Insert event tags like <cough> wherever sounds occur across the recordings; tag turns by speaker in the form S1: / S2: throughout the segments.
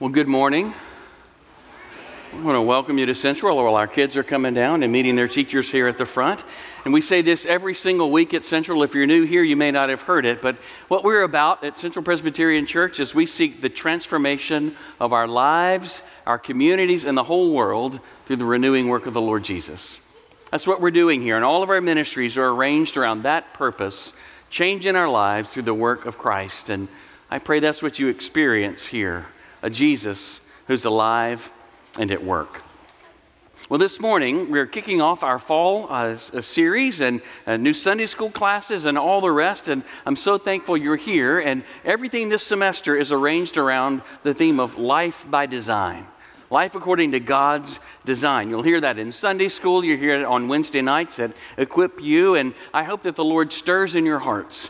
S1: Well, good morning. I want to welcome you to Central. While our kids are coming down and meeting their teachers here at the front. And we say this every single week at Central. If you're new here, you may not have heard it, but what we're about at Central Presbyterian Church is we seek the transformation of our lives, our communities, and the whole world through the renewing work of the Lord Jesus. That's what we're doing here. And all of our ministries are arranged around that purpose, changing our lives through the work of Christ. And I pray that's what you experience here a Jesus who's alive and at work. Well, this morning we're kicking off our fall uh, series and uh, new Sunday school classes and all the rest. And I'm so thankful you're here. And everything this semester is arranged around the theme of life by design. Life according to God's design. You'll hear that in Sunday school. You hear it on Wednesday nights at Equip You. And I hope that the Lord stirs in your hearts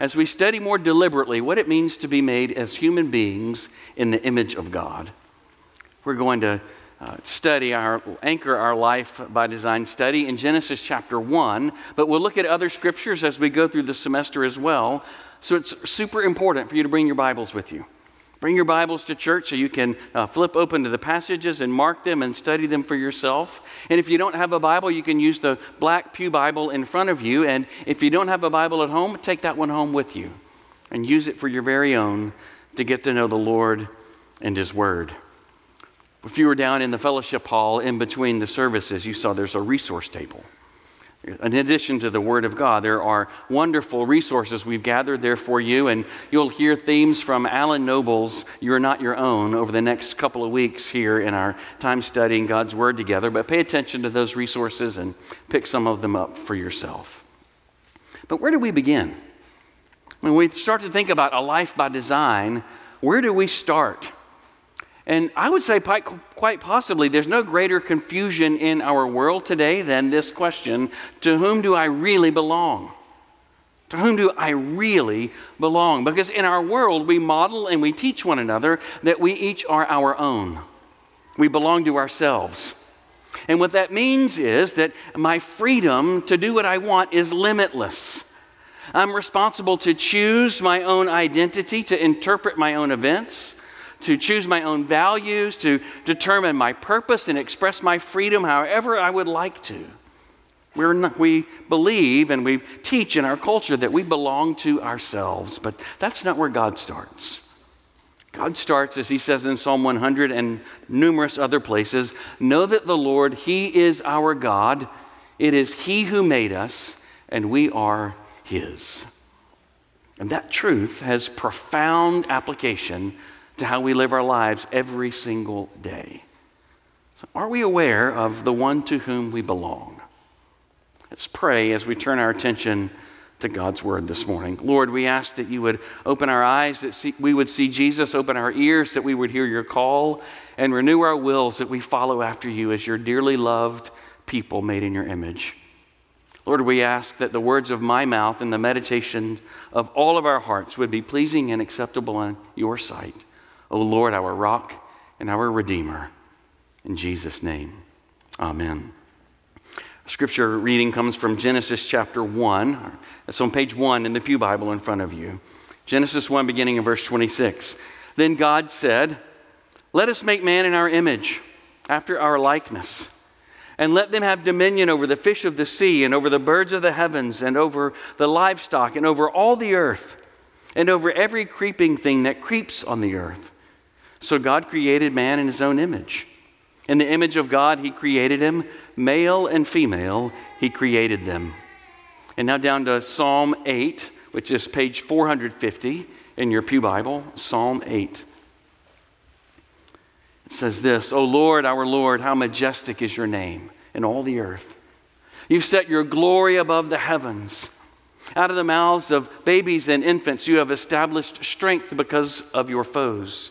S1: as we study more deliberately what it means to be made as human beings in the image of God. We're going to uh, study our anchor our life by design study in Genesis chapter 1, but we'll look at other scriptures as we go through the semester as well. So it's super important for you to bring your Bibles with you. Bring your Bibles to church so you can uh, flip open to the passages and mark them and study them for yourself. And if you don't have a Bible, you can use the black Pew Bible in front of you. And if you don't have a Bible at home, take that one home with you and use it for your very own to get to know the Lord and His Word. If you were down in the fellowship hall in between the services, you saw there's a resource table. In addition to the Word of God, there are wonderful resources we've gathered there for you, and you'll hear themes from Alan Noble's You're Not Your Own over the next couple of weeks here in our time studying God's Word together. But pay attention to those resources and pick some of them up for yourself. But where do we begin? When we start to think about a life by design, where do we start? And I would say, quite possibly, there's no greater confusion in our world today than this question to whom do I really belong? To whom do I really belong? Because in our world, we model and we teach one another that we each are our own. We belong to ourselves. And what that means is that my freedom to do what I want is limitless. I'm responsible to choose my own identity, to interpret my own events to choose my own values, to determine my purpose, and express my freedom however I would like to. We're not, we believe and we teach in our culture that we belong to ourselves, but that's not where God starts. God starts, as he says in Psalm 100 and numerous other places, know that the Lord, he is our God. It is he who made us, and we are his. And that truth has profound application to how we live our lives every single day. So are we aware of the one to whom we belong? Let's pray as we turn our attention to God's word this morning. Lord, we ask that you would open our eyes, that see, we would see Jesus, open our ears, that we would hear your call, and renew our wills that we follow after you as your dearly loved people made in your image. Lord, we ask that the words of my mouth and the meditation of all of our hearts would be pleasing and acceptable in your sight. O Lord, our rock and our redeemer. In Jesus' name, amen. Scripture reading comes from Genesis chapter 1. It's on page 1 in the Pew Bible in front of you. Genesis 1, beginning in verse 26. Then God said, Let us make man in our image, after our likeness, and let them have dominion over the fish of the sea, and over the birds of the heavens, and over the livestock, and over all the earth, and over every creeping thing that creeps on the earth. So God created man in his own image. In the image of God, he created him, male and female, he created them. And now down to Psalm 8, which is page 450 in your Pew Bible, Psalm 8. It says this O Lord, our Lord, how majestic is your name in all the earth. You've set your glory above the heavens. Out of the mouths of babies and infants, you have established strength because of your foes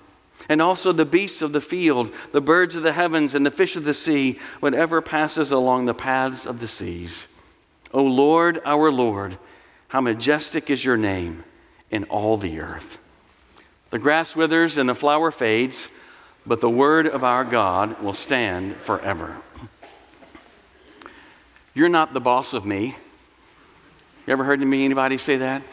S1: and also the beasts of the field, the birds of the heavens, and the fish of the sea, whatever passes along the paths of the seas. O Lord, our Lord, how majestic is your name in all the earth. The grass withers and the flower fades, but the word of our God will stand forever. You're not the boss of me. You ever heard me anybody say that?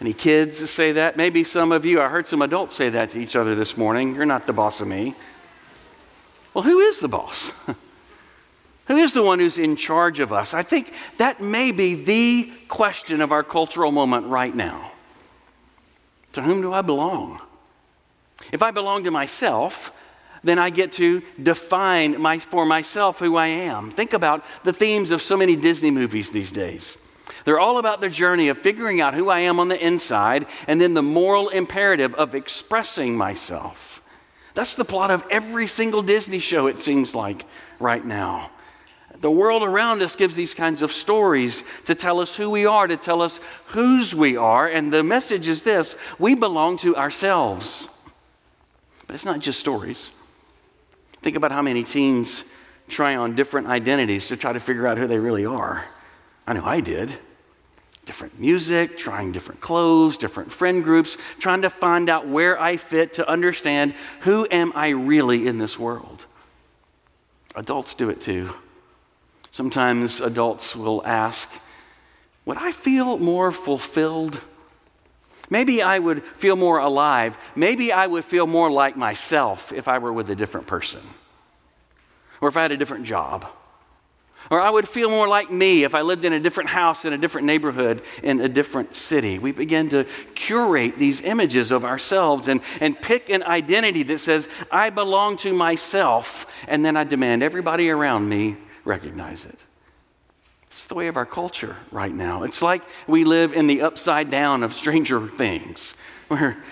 S1: Any kids say that? Maybe some of you, I heard some adults say that to each other this morning. You're not the boss of me. Well, who is the boss? <laughs> who is the one who's in charge of us? I think that may be the question of our cultural moment right now. To whom do I belong? If I belong to myself, then I get to define my, for myself who I am. Think about the themes of so many Disney movies these days. They're all about the journey of figuring out who I am on the inside and then the moral imperative of expressing myself. That's the plot of every single Disney show, it seems like, right now. The world around us gives these kinds of stories to tell us who we are, to tell us whose we are. And the message is this we belong to ourselves. But it's not just stories. Think about how many teens try on different identities to try to figure out who they really are. I know I did different music, trying different clothes, different friend groups, trying to find out where I fit to understand who am I really in this world. Adults do it too. Sometimes adults will ask, Would I feel more fulfilled? Maybe I would feel more alive. Maybe I would feel more like myself if I were with a different person or if I had a different job or I would feel more like me if I lived in a different house, in a different neighborhood, in a different city. We begin to curate these images of ourselves and, and pick an identity that says, I belong to myself, and then I demand everybody around me recognize it. It's the way of our culture right now. It's like we live in the upside down of Stranger Things, where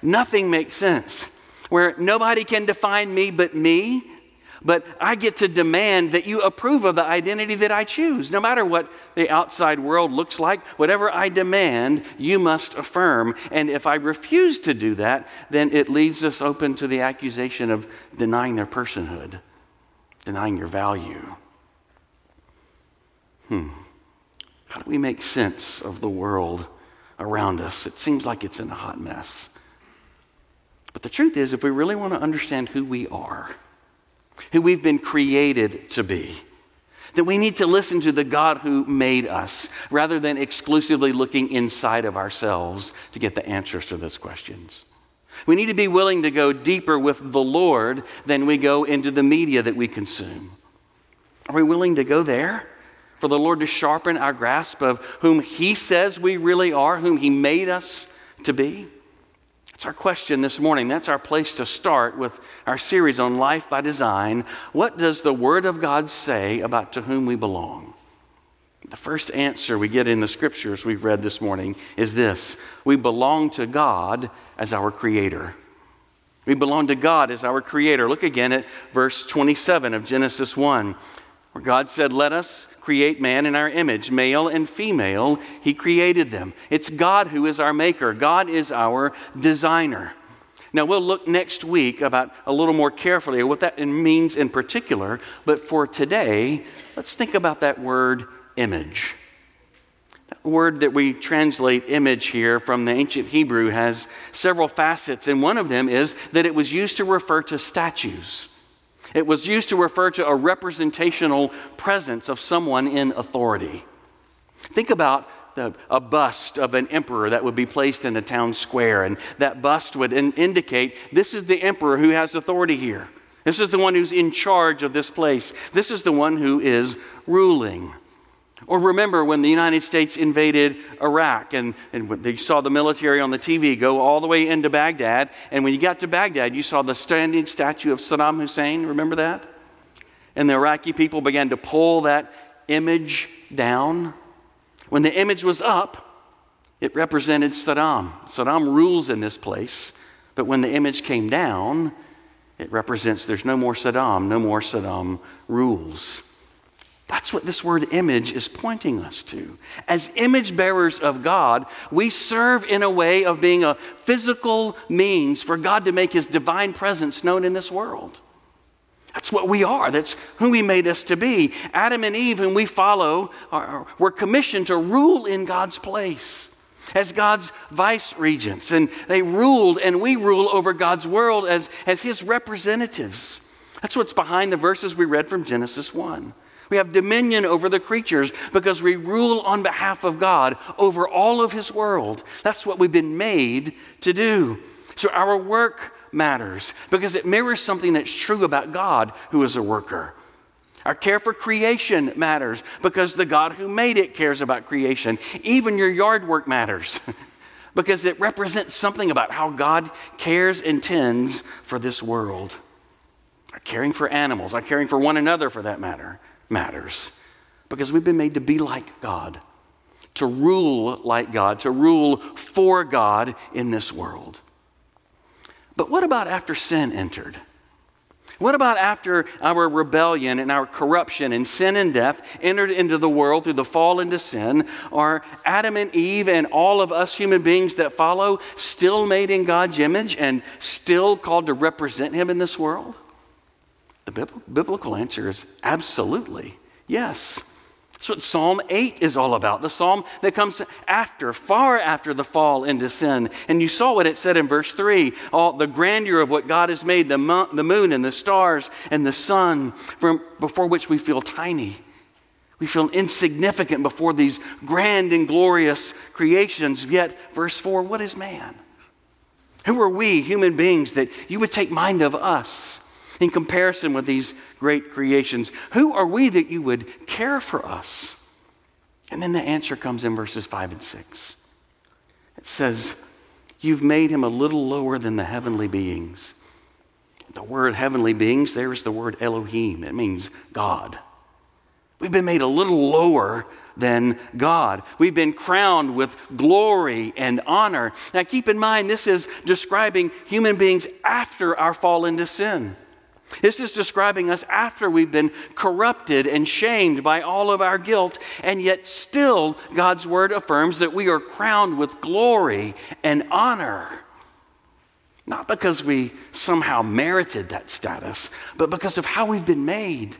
S1: nothing makes sense, where nobody can define me but me but I get to demand that you approve of the identity that I choose. No matter what the outside world looks like, whatever I demand, you must affirm. And if I refuse to do that, then it leaves us open to the accusation of denying their personhood, denying your value. Hmm. How do we make sense of the world around us? It seems like it's in a hot mess. But the truth is, if we really want to understand who we are, who we've been created to be. That we need to listen to the God who made us rather than exclusively looking inside of ourselves to get the answers to those questions. We need to be willing to go deeper with the Lord than we go into the media that we consume. Are we willing to go there? For the Lord to sharpen our grasp of whom He says we really are, whom He made us to be? That's our question this morning. That's our place to start with our series on life by design. What does the Word of God say about to whom we belong? The first answer we get in the scriptures we've read this morning is this We belong to God as our Creator. We belong to God as our Creator. Look again at verse 27 of Genesis 1, where God said, Let us create man in our image, male and female, he created them. It's God who is our maker, God is our designer. Now, we'll look next week about a little more carefully at what that means in particular, but for today, let's think about that word image. That word that we translate image here from the ancient Hebrew has several facets, and one of them is that it was used to refer to statues. It was used to refer to a representational presence of someone in authority. Think about the, a bust of an emperor that would be placed in a town square, and that bust would in, indicate this is the emperor who has authority here. This is the one who's in charge of this place. This is the one who is ruling. Or remember when the United States invaded Iraq and, and they saw the military on the TV go all the way into Baghdad. And when you got to Baghdad, you saw the standing statue of Saddam Hussein. Remember that? And the Iraqi people began to pull that image down. When the image was up, it represented Saddam. Saddam rules in this place. But when the image came down, it represents there's no more Saddam, no more Saddam rules. That's what this word image is pointing us to. As image bearers of God, we serve in a way of being a physical means for God to make his divine presence known in this world. That's what we are. That's who He made us to be. Adam and Eve, whom we follow, are, were commissioned to rule in God's place as God's vice regents. And they ruled, and we rule over God's world as, as His representatives. That's what's behind the verses we read from Genesis 1. We have dominion over the creatures because we rule on behalf of God over all of His world. That's what we've been made to do. So our work matters because it mirrors something that's true about God, who is a worker. Our care for creation matters because the God who made it cares about creation. Even your yard work matters <laughs> because it represents something about how God cares and tends for this world. Our caring for animals, our caring for one another for that matter, matters because we've been made to be like God, to rule like God, to rule for God in this world. But what about after sin entered? What about after our rebellion and our corruption and sin and death entered into the world through the fall into sin? Are Adam and Eve and all of us human beings that follow still made in God's image and still called to represent Him in this world? The biblical answer is absolutely yes. That's what Psalm 8 is all about. The psalm that comes after, far after the fall into sin. And you saw what it said in verse 3 all the grandeur of what God has made, the, mo- the moon and the stars and the sun, from, before which we feel tiny. We feel insignificant before these grand and glorious creations. Yet, verse 4 what is man? Who are we, human beings, that you would take mind of us? In comparison with these great creations? Who are we that you would care for us? And then the answer comes in verses 5 and 6. It says, You've made him a little lower than the heavenly beings. The word heavenly beings, there's the word Elohim. It means God. We've been made a little lower than God. We've been crowned with glory and honor. Now, keep in mind, this is describing human beings after our fall into sin. This is describing us after we've been corrupted and shamed by all of our guilt, and yet still God's word affirms that we are crowned with glory and honor. Not because we somehow merited that status, but because of how we've been made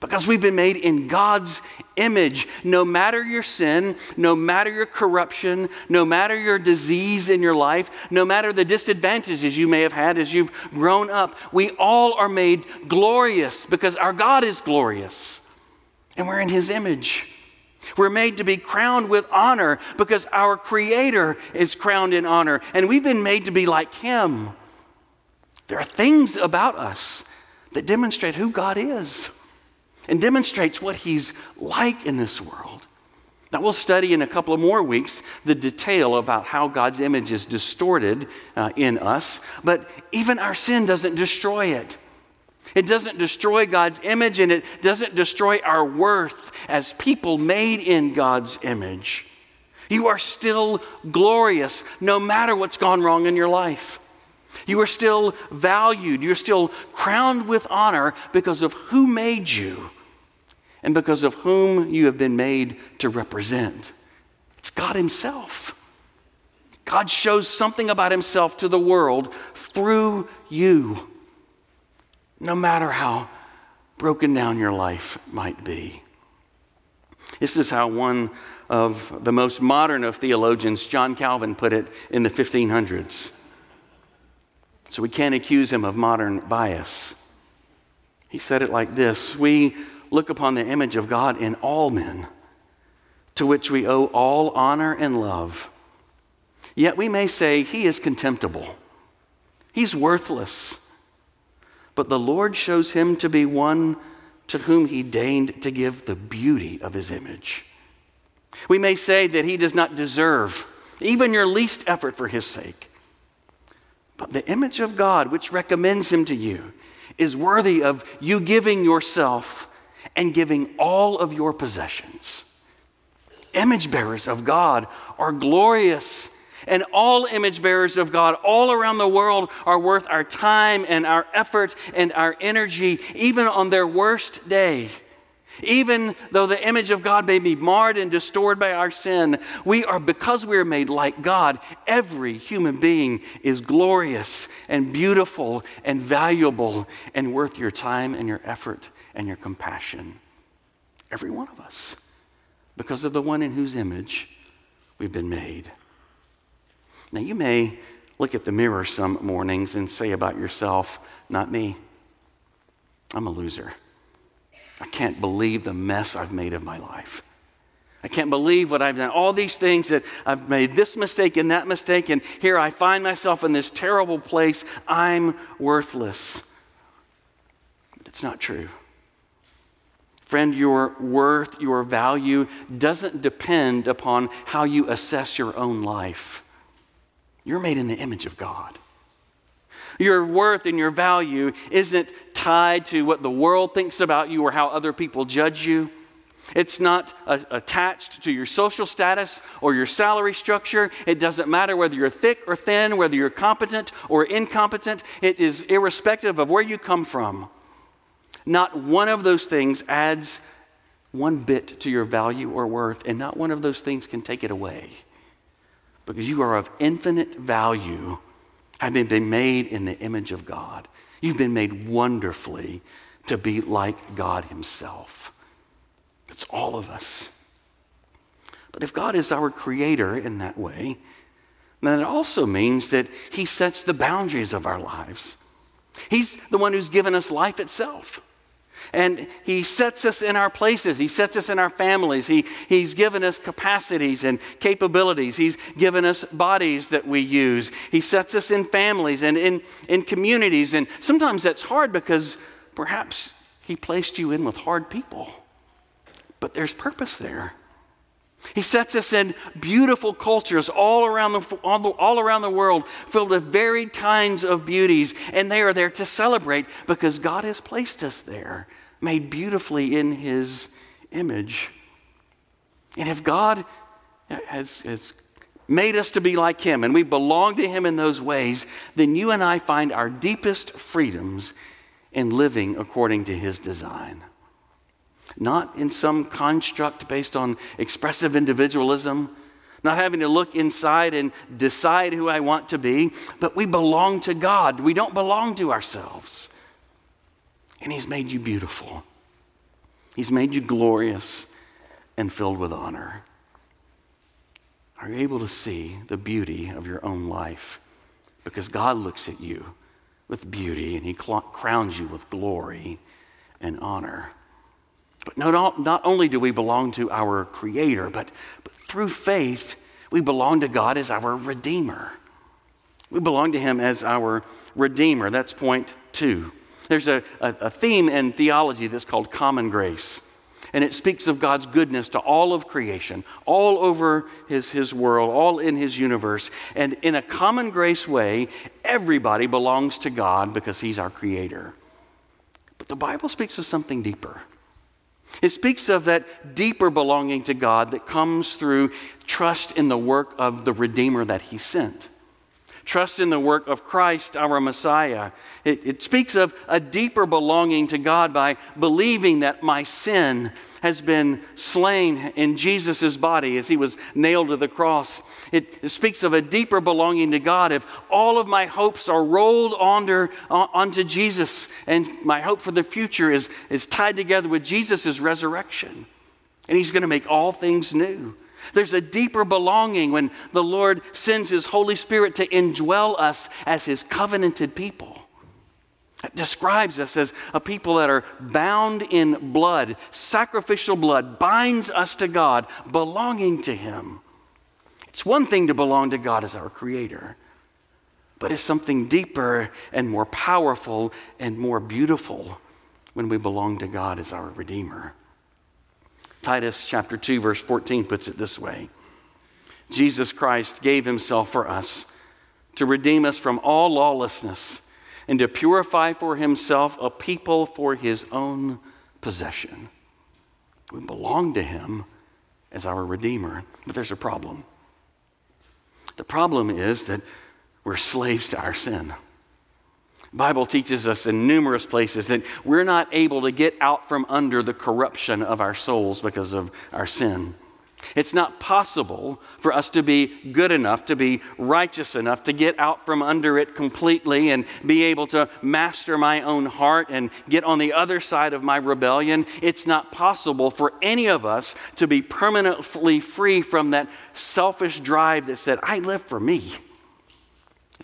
S1: because we've been made in God's image. No matter your sin, no matter your corruption, no matter your disease in your life, no matter the disadvantages you may have had as you've grown up, we all are made glorious because our God is glorious and we're in His image. We're made to be crowned with honor because our Creator is crowned in honor and we've been made to be like Him. There are things about us that demonstrate who God is and demonstrates what he's like in this world. Now, we'll study in a couple of more weeks the detail about how God's image is distorted uh, in us, but even our sin doesn't destroy it. It doesn't destroy God's image and it doesn't destroy our worth as people made in God's image. You are still glorious no matter what's gone wrong in your life. You are still valued. You're still crowned with honor because of who made you and because of whom you have been made to represent. It's God Himself. God shows something about Himself to the world through you, no matter how broken down your life might be. This is how one of the most modern of theologians, John Calvin, put it in the 1500s. So we can't accuse him of modern bias. He said it like this We look upon the image of God in all men, to which we owe all honor and love. Yet we may say, He is contemptible, He's worthless. But the Lord shows him to be one to whom He deigned to give the beauty of His image. We may say that He does not deserve even your least effort for His sake. But the image of God, which recommends him to you, is worthy of you giving yourself and giving all of your possessions. Image bearers of God are glorious, and all image bearers of God all around the world are worth our time and our effort and our energy, even on their worst day. Even though the image of God may be marred and distorted by our sin, we are, because we are made like God, every human being is glorious and beautiful and valuable and worth your time and your effort and your compassion. Every one of us, because of the one in whose image we've been made. Now, you may look at the mirror some mornings and say about yourself, not me. I'm a loser. I can't believe the mess I've made of my life. I can't believe what I've done. All these things that I've made this mistake and that mistake, and here I find myself in this terrible place. I'm worthless. But it's not true. Friend, your worth, your value doesn't depend upon how you assess your own life. You're made in the image of God. Your worth and your value isn't tied to what the world thinks about you or how other people judge you. It's not attached to your social status or your salary structure. It doesn't matter whether you're thick or thin, whether you're competent or incompetent. It is irrespective of where you come from. Not one of those things adds one bit to your value or worth, and not one of those things can take it away. Because you are of infinite value having been made in the image of God. You've been made wonderfully to be like God Himself. It's all of us. But if God is our creator in that way, then it also means that He sets the boundaries of our lives. He's the one who's given us life itself. And He sets us in our places. He sets us in our families. He, he's given us capacities and capabilities. He's given us bodies that we use. He sets us in families and in, in communities. And sometimes that's hard because perhaps He placed you in with hard people. But there's purpose there. He sets us in beautiful cultures all around the, all, the, all around the world, filled with varied kinds of beauties, and they are there to celebrate because God has placed us there made beautifully in his image. And if God has, has made us to be like him and we belong to him in those ways, then you and I find our deepest freedoms in living according to his design. Not in some construct based on expressive individualism, not having to look inside and decide who I want to be, but we belong to God. We don't belong to ourselves. And He's made you beautiful, He's made you glorious and filled with honor. Are you able to see the beauty of your own life? Because God looks at you with beauty and He crowns you with glory and honor. But not, not only do we belong to our Creator, but, but through faith, we belong to God as our Redeemer. We belong to Him as our Redeemer. That's point two. There's a, a, a theme in theology that's called common grace. And it speaks of God's goodness to all of creation, all over his, his world, all in his universe. And in a common grace way, everybody belongs to God because he's our creator. But the Bible speaks of something deeper. It speaks of that deeper belonging to God that comes through trust in the work of the Redeemer that he sent. Trust in the work of Christ, our Messiah. It, it speaks of a deeper belonging to God by believing that my sin has been slain in Jesus' body as he was nailed to the cross. It, it, speaks of a deeper belonging to God if all of my hopes are rolled onto, uh, onto Jesus and my hope for the future is, is tied together with Jesus' resurrection. And he's going to make all things new. There's a deeper belonging when the Lord sends His Holy Spirit to indwell us as His covenanted people. It describes us as a people that are bound in blood. Sacrificial blood binds us to God, belonging to Him. It's one thing to belong to God as our Creator, but it's something deeper and more powerful and more beautiful when we belong to God as our Redeemer. Titus chapter 2 verse 14 puts it this way. Jesus Christ gave himself for us to redeem us from all lawlessness and to purify for himself a people for his own possession. We belong to him as our redeemer, but there's a problem. The problem is that we're slaves to our sin. Bible teaches us in numerous places that we're not able to get out from under the corruption of our souls because of our sin. It's not possible for us to be good enough, to be righteous enough, to get out from under it completely and be able to master my own heart and get on the other side of my rebellion. It's not possible for any of us to be permanently free from that selfish drive that said, I live for me.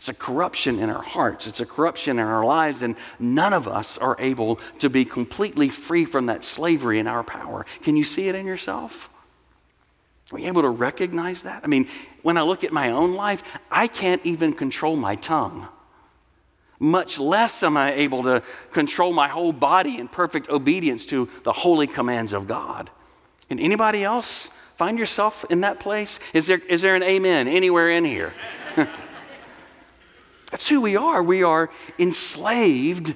S1: It's a corruption in our hearts, it's a corruption in our lives, and none of us are able to be completely free from that slavery in our power. Can you see it in yourself? Are you able to recognize that? I mean, when I look at my own life, I can't even control my tongue. Much less am I able to control my whole body in perfect obedience to the holy commands of God. And anybody else find yourself in that place? Is there, is there an amen anywhere in here? <laughs> That's who we are. We are enslaved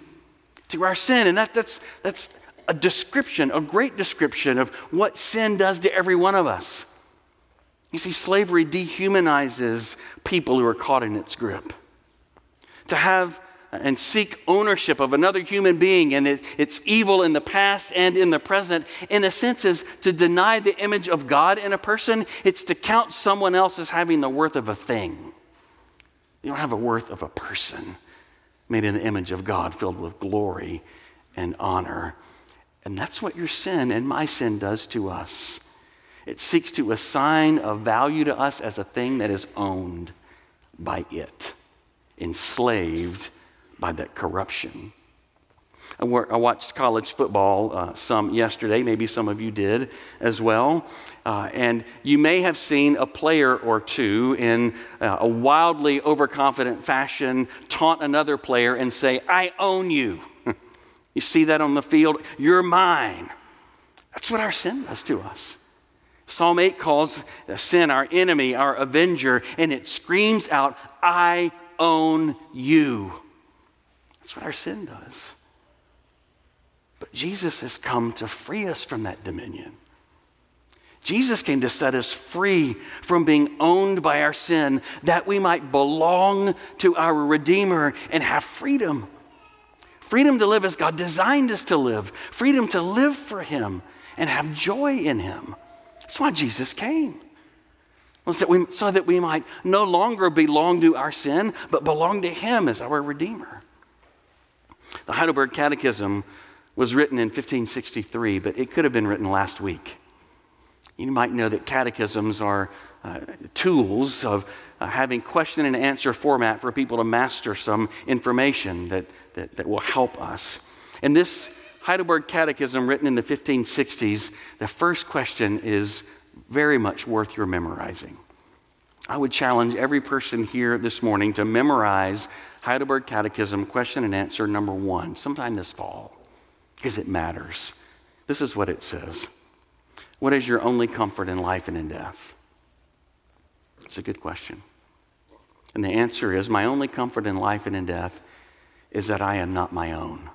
S1: to our sin. And that, that's, that's a description, a great description of what sin does to every one of us. You see, slavery dehumanizes people who are caught in its grip. To have and seek ownership of another human being and it, it's evil in the past and in the present, in a sense, is to deny the image of God in a person. It's to count someone else as having the worth of a thing. You don't have a worth of a person made in the image of God, filled with glory and honor. And that's what your sin and my sin does to us. It seeks to assign a value to us as a thing that is owned by it, enslaved by that corruption. I watched college football uh, some yesterday. Maybe some of you did as well. Uh, and you may have seen a player or two in uh, a wildly overconfident fashion taunt another player and say, I own you. <laughs> you see that on the field? You're mine. That's what our sin does to us. Psalm 8 calls sin our enemy, our avenger, and it screams out, I own you. That's what our sin does. Jesus has come to free us from that dominion. Jesus came to set us free from being owned by our sin, that we might belong to our Redeemer and have freedom. Freedom to live as God designed us to live, freedom to live for Him and have joy in Him. That's why Jesus came. That, we, so that we might no longer belong to our sin, but belong to Him as our Redeemer. The Heidelberg Catechism was written in 1563, but it could have been written last week. You might know that catechisms are uh, tools of uh, having question and answer format for people to master some information that, that, that will help us. And this Heidelberg Catechism, written in the 1560s, the first question is very much worth your memorizing. I would challenge every person here this morning to memorize Heidelberg Catechism, question and answer number one, sometime this fall because it matters. This is what it says What is your only comfort in life and in death? It's a good question. And the answer is My only comfort in life and in death is that I am not my own,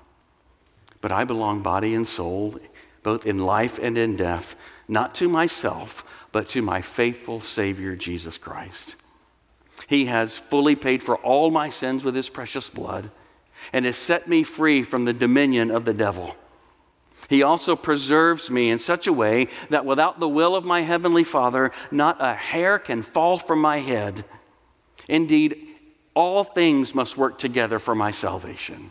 S1: but I belong body and soul, both in life and in death, not to myself, but to my faithful Savior, Jesus Christ. He has fully paid for all my sins with his precious blood and has set me free from the dominion of the devil. He also preserves me in such a way that without the will of my heavenly Father, not a hair can fall from my head. Indeed, all things must work together for my salvation.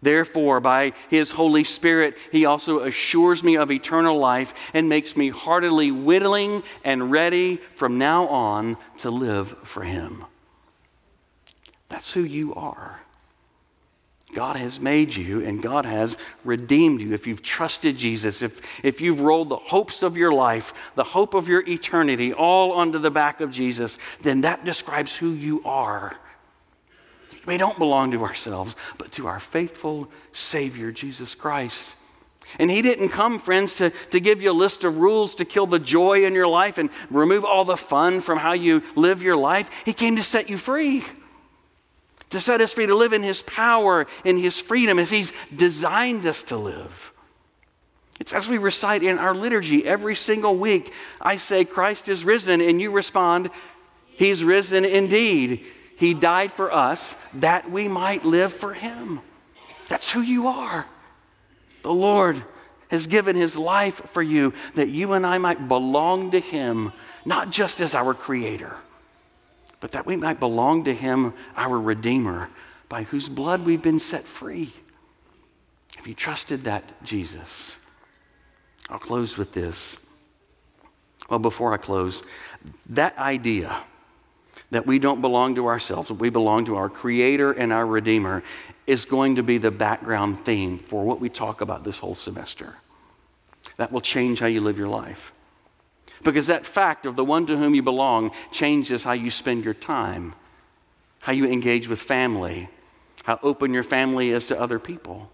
S1: Therefore, by his Holy Spirit, he also assures me of eternal life and makes me heartily willing and ready from now on to live for him. That's who you are. God has made you and God has redeemed you. If you've trusted Jesus, if, if you've rolled the hopes of your life, the hope of your eternity, all onto the back of Jesus, then that describes who you are. We don't belong to ourselves, but to our faithful Savior, Jesus Christ. And He didn't come, friends, to, to give you a list of rules to kill the joy in your life and remove all the fun from how you live your life. He came to set you free to set us free to live in His power, in His freedom, as He's designed us to live. It's as we recite in our liturgy every single week. I say, Christ is risen, and you respond, He's risen indeed. He died for us that we might live for Him. That's who you are. The Lord has given His life for you that you and I might belong to Him, not just as our Creator, but that we might belong to Him, our Redeemer, by whose blood we've been set free. Have you trusted that Jesus? I'll close with this. Well, before I close, that idea that we don't belong to ourselves, but we belong to our Creator and our Redeemer, is going to be the background theme for what we talk about this whole semester. That will change how you live your life. Because that fact of the one to whom you belong changes how you spend your time, how you engage with family, how open your family is to other people.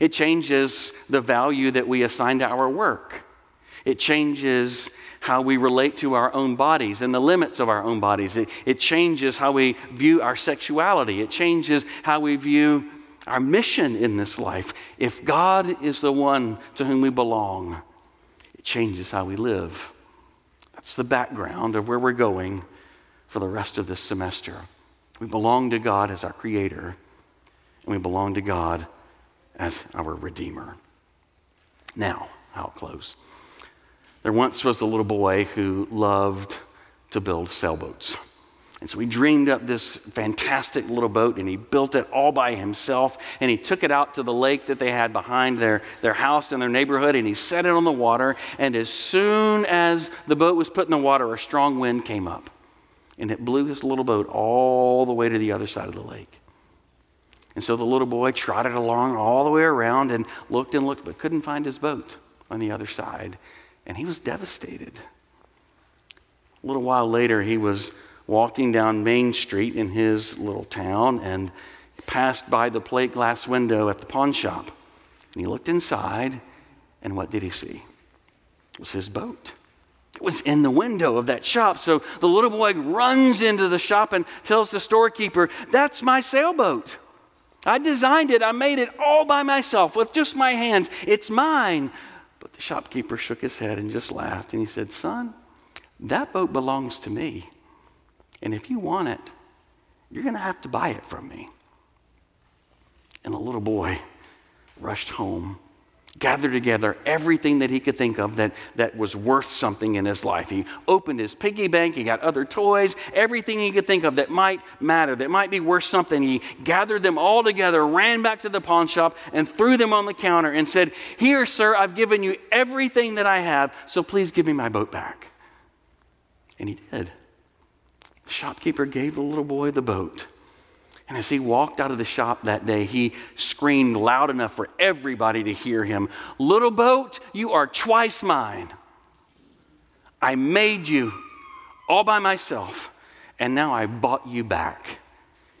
S1: It changes the value that we assign to our work. It changes how we relate to our own bodies and the limits of our own bodies. It, it changes how we view our sexuality. It changes how we view our mission in this life. If God is the one to whom we belong, it changes how we live. That's the background of where we're going for the rest of this semester. We belong to God as our Creator, and we belong to God as our Redeemer. Now, I'll close. There once was a little boy who loved to build sailboats. And so he dreamed up this fantastic little boat and he built it all by himself. And he took it out to the lake that they had behind their, their house and their neighborhood and he set it on the water. And as soon as the boat was put in the water, a strong wind came up and it blew his little boat all the way to the other side of the lake. And so the little boy trotted along all the way around and looked and looked, but couldn't find his boat on the other side and he was devastated. A little while later, he was walking down Main Street in his little town and passed by the plate glass window at the pawn shop. And he looked inside, and what did he see? It was his boat. It was in the window of that shop. So the little boy runs into the shop and tells the storekeeper, That's my sailboat. I designed it, I made it all by myself with just my hands. It's mine. But the shopkeeper shook his head and just laughed. And he said, Son, that boat belongs to me. And if you want it, you're going to have to buy it from me. And the little boy rushed home gathered together everything that he could think of that, that was worth something in his life. He opened his piggy bank, he got other toys, everything he could think of that might matter, that might be worth something. He gathered them all together, ran back to the pawn shop, and threw them on the counter and said, Here, sir, I've given you everything that I have, so please give me my boat back. And he did. The shopkeeper gave the little boy the boat. And as he walked out of the shop that day, he screamed loud enough for everybody to hear him Little boat, you are twice mine. I made you all by myself, and now I bought you back.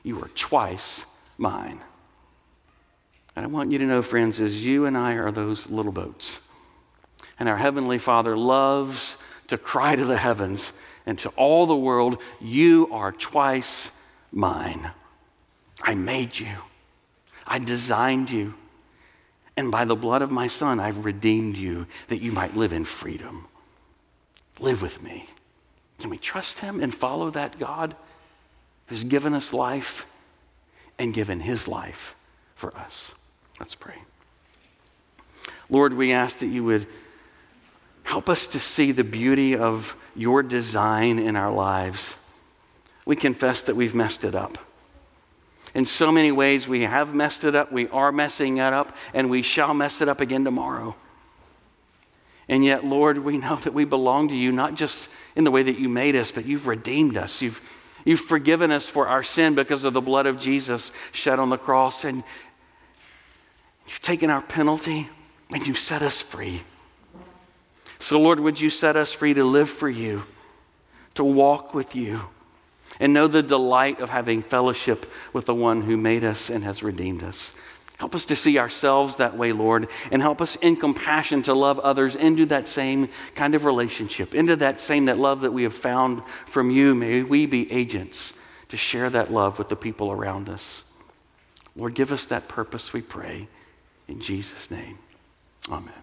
S1: You are twice mine. And I want you to know, friends, as you and I are those little boats, and our Heavenly Father loves to cry to the heavens and to all the world, You are twice mine. I made you, I designed you. And by the blood of my son, I've redeemed you that you might live in freedom. Live with me. Can we trust him and follow that God who's given us life and given his life for us? Let's pray. Lord, we ask that you would help us to see the beauty of your design in our lives. We confess that we've messed it up. In so many ways, we have messed it up, we are messing it up, and we shall mess it up again tomorrow. And yet, Lord, we know that we belong to you, not just in the way that you made us, but you've redeemed us. You've, you've forgiven us for our sin because of the blood of Jesus shed on the cross. And you've taken our penalty and you've set us free. So, Lord, would you set us free to live for you, to walk with you? and know the delight of having fellowship with the one who made us and has redeemed us. Help us to see ourselves that way, Lord, and help us in compassion to love others into that same kind of relationship, into that same that love that we have found from you. May we be agents to share that love with the people around us. Lord, give us that purpose, we pray. In Jesus' name, amen.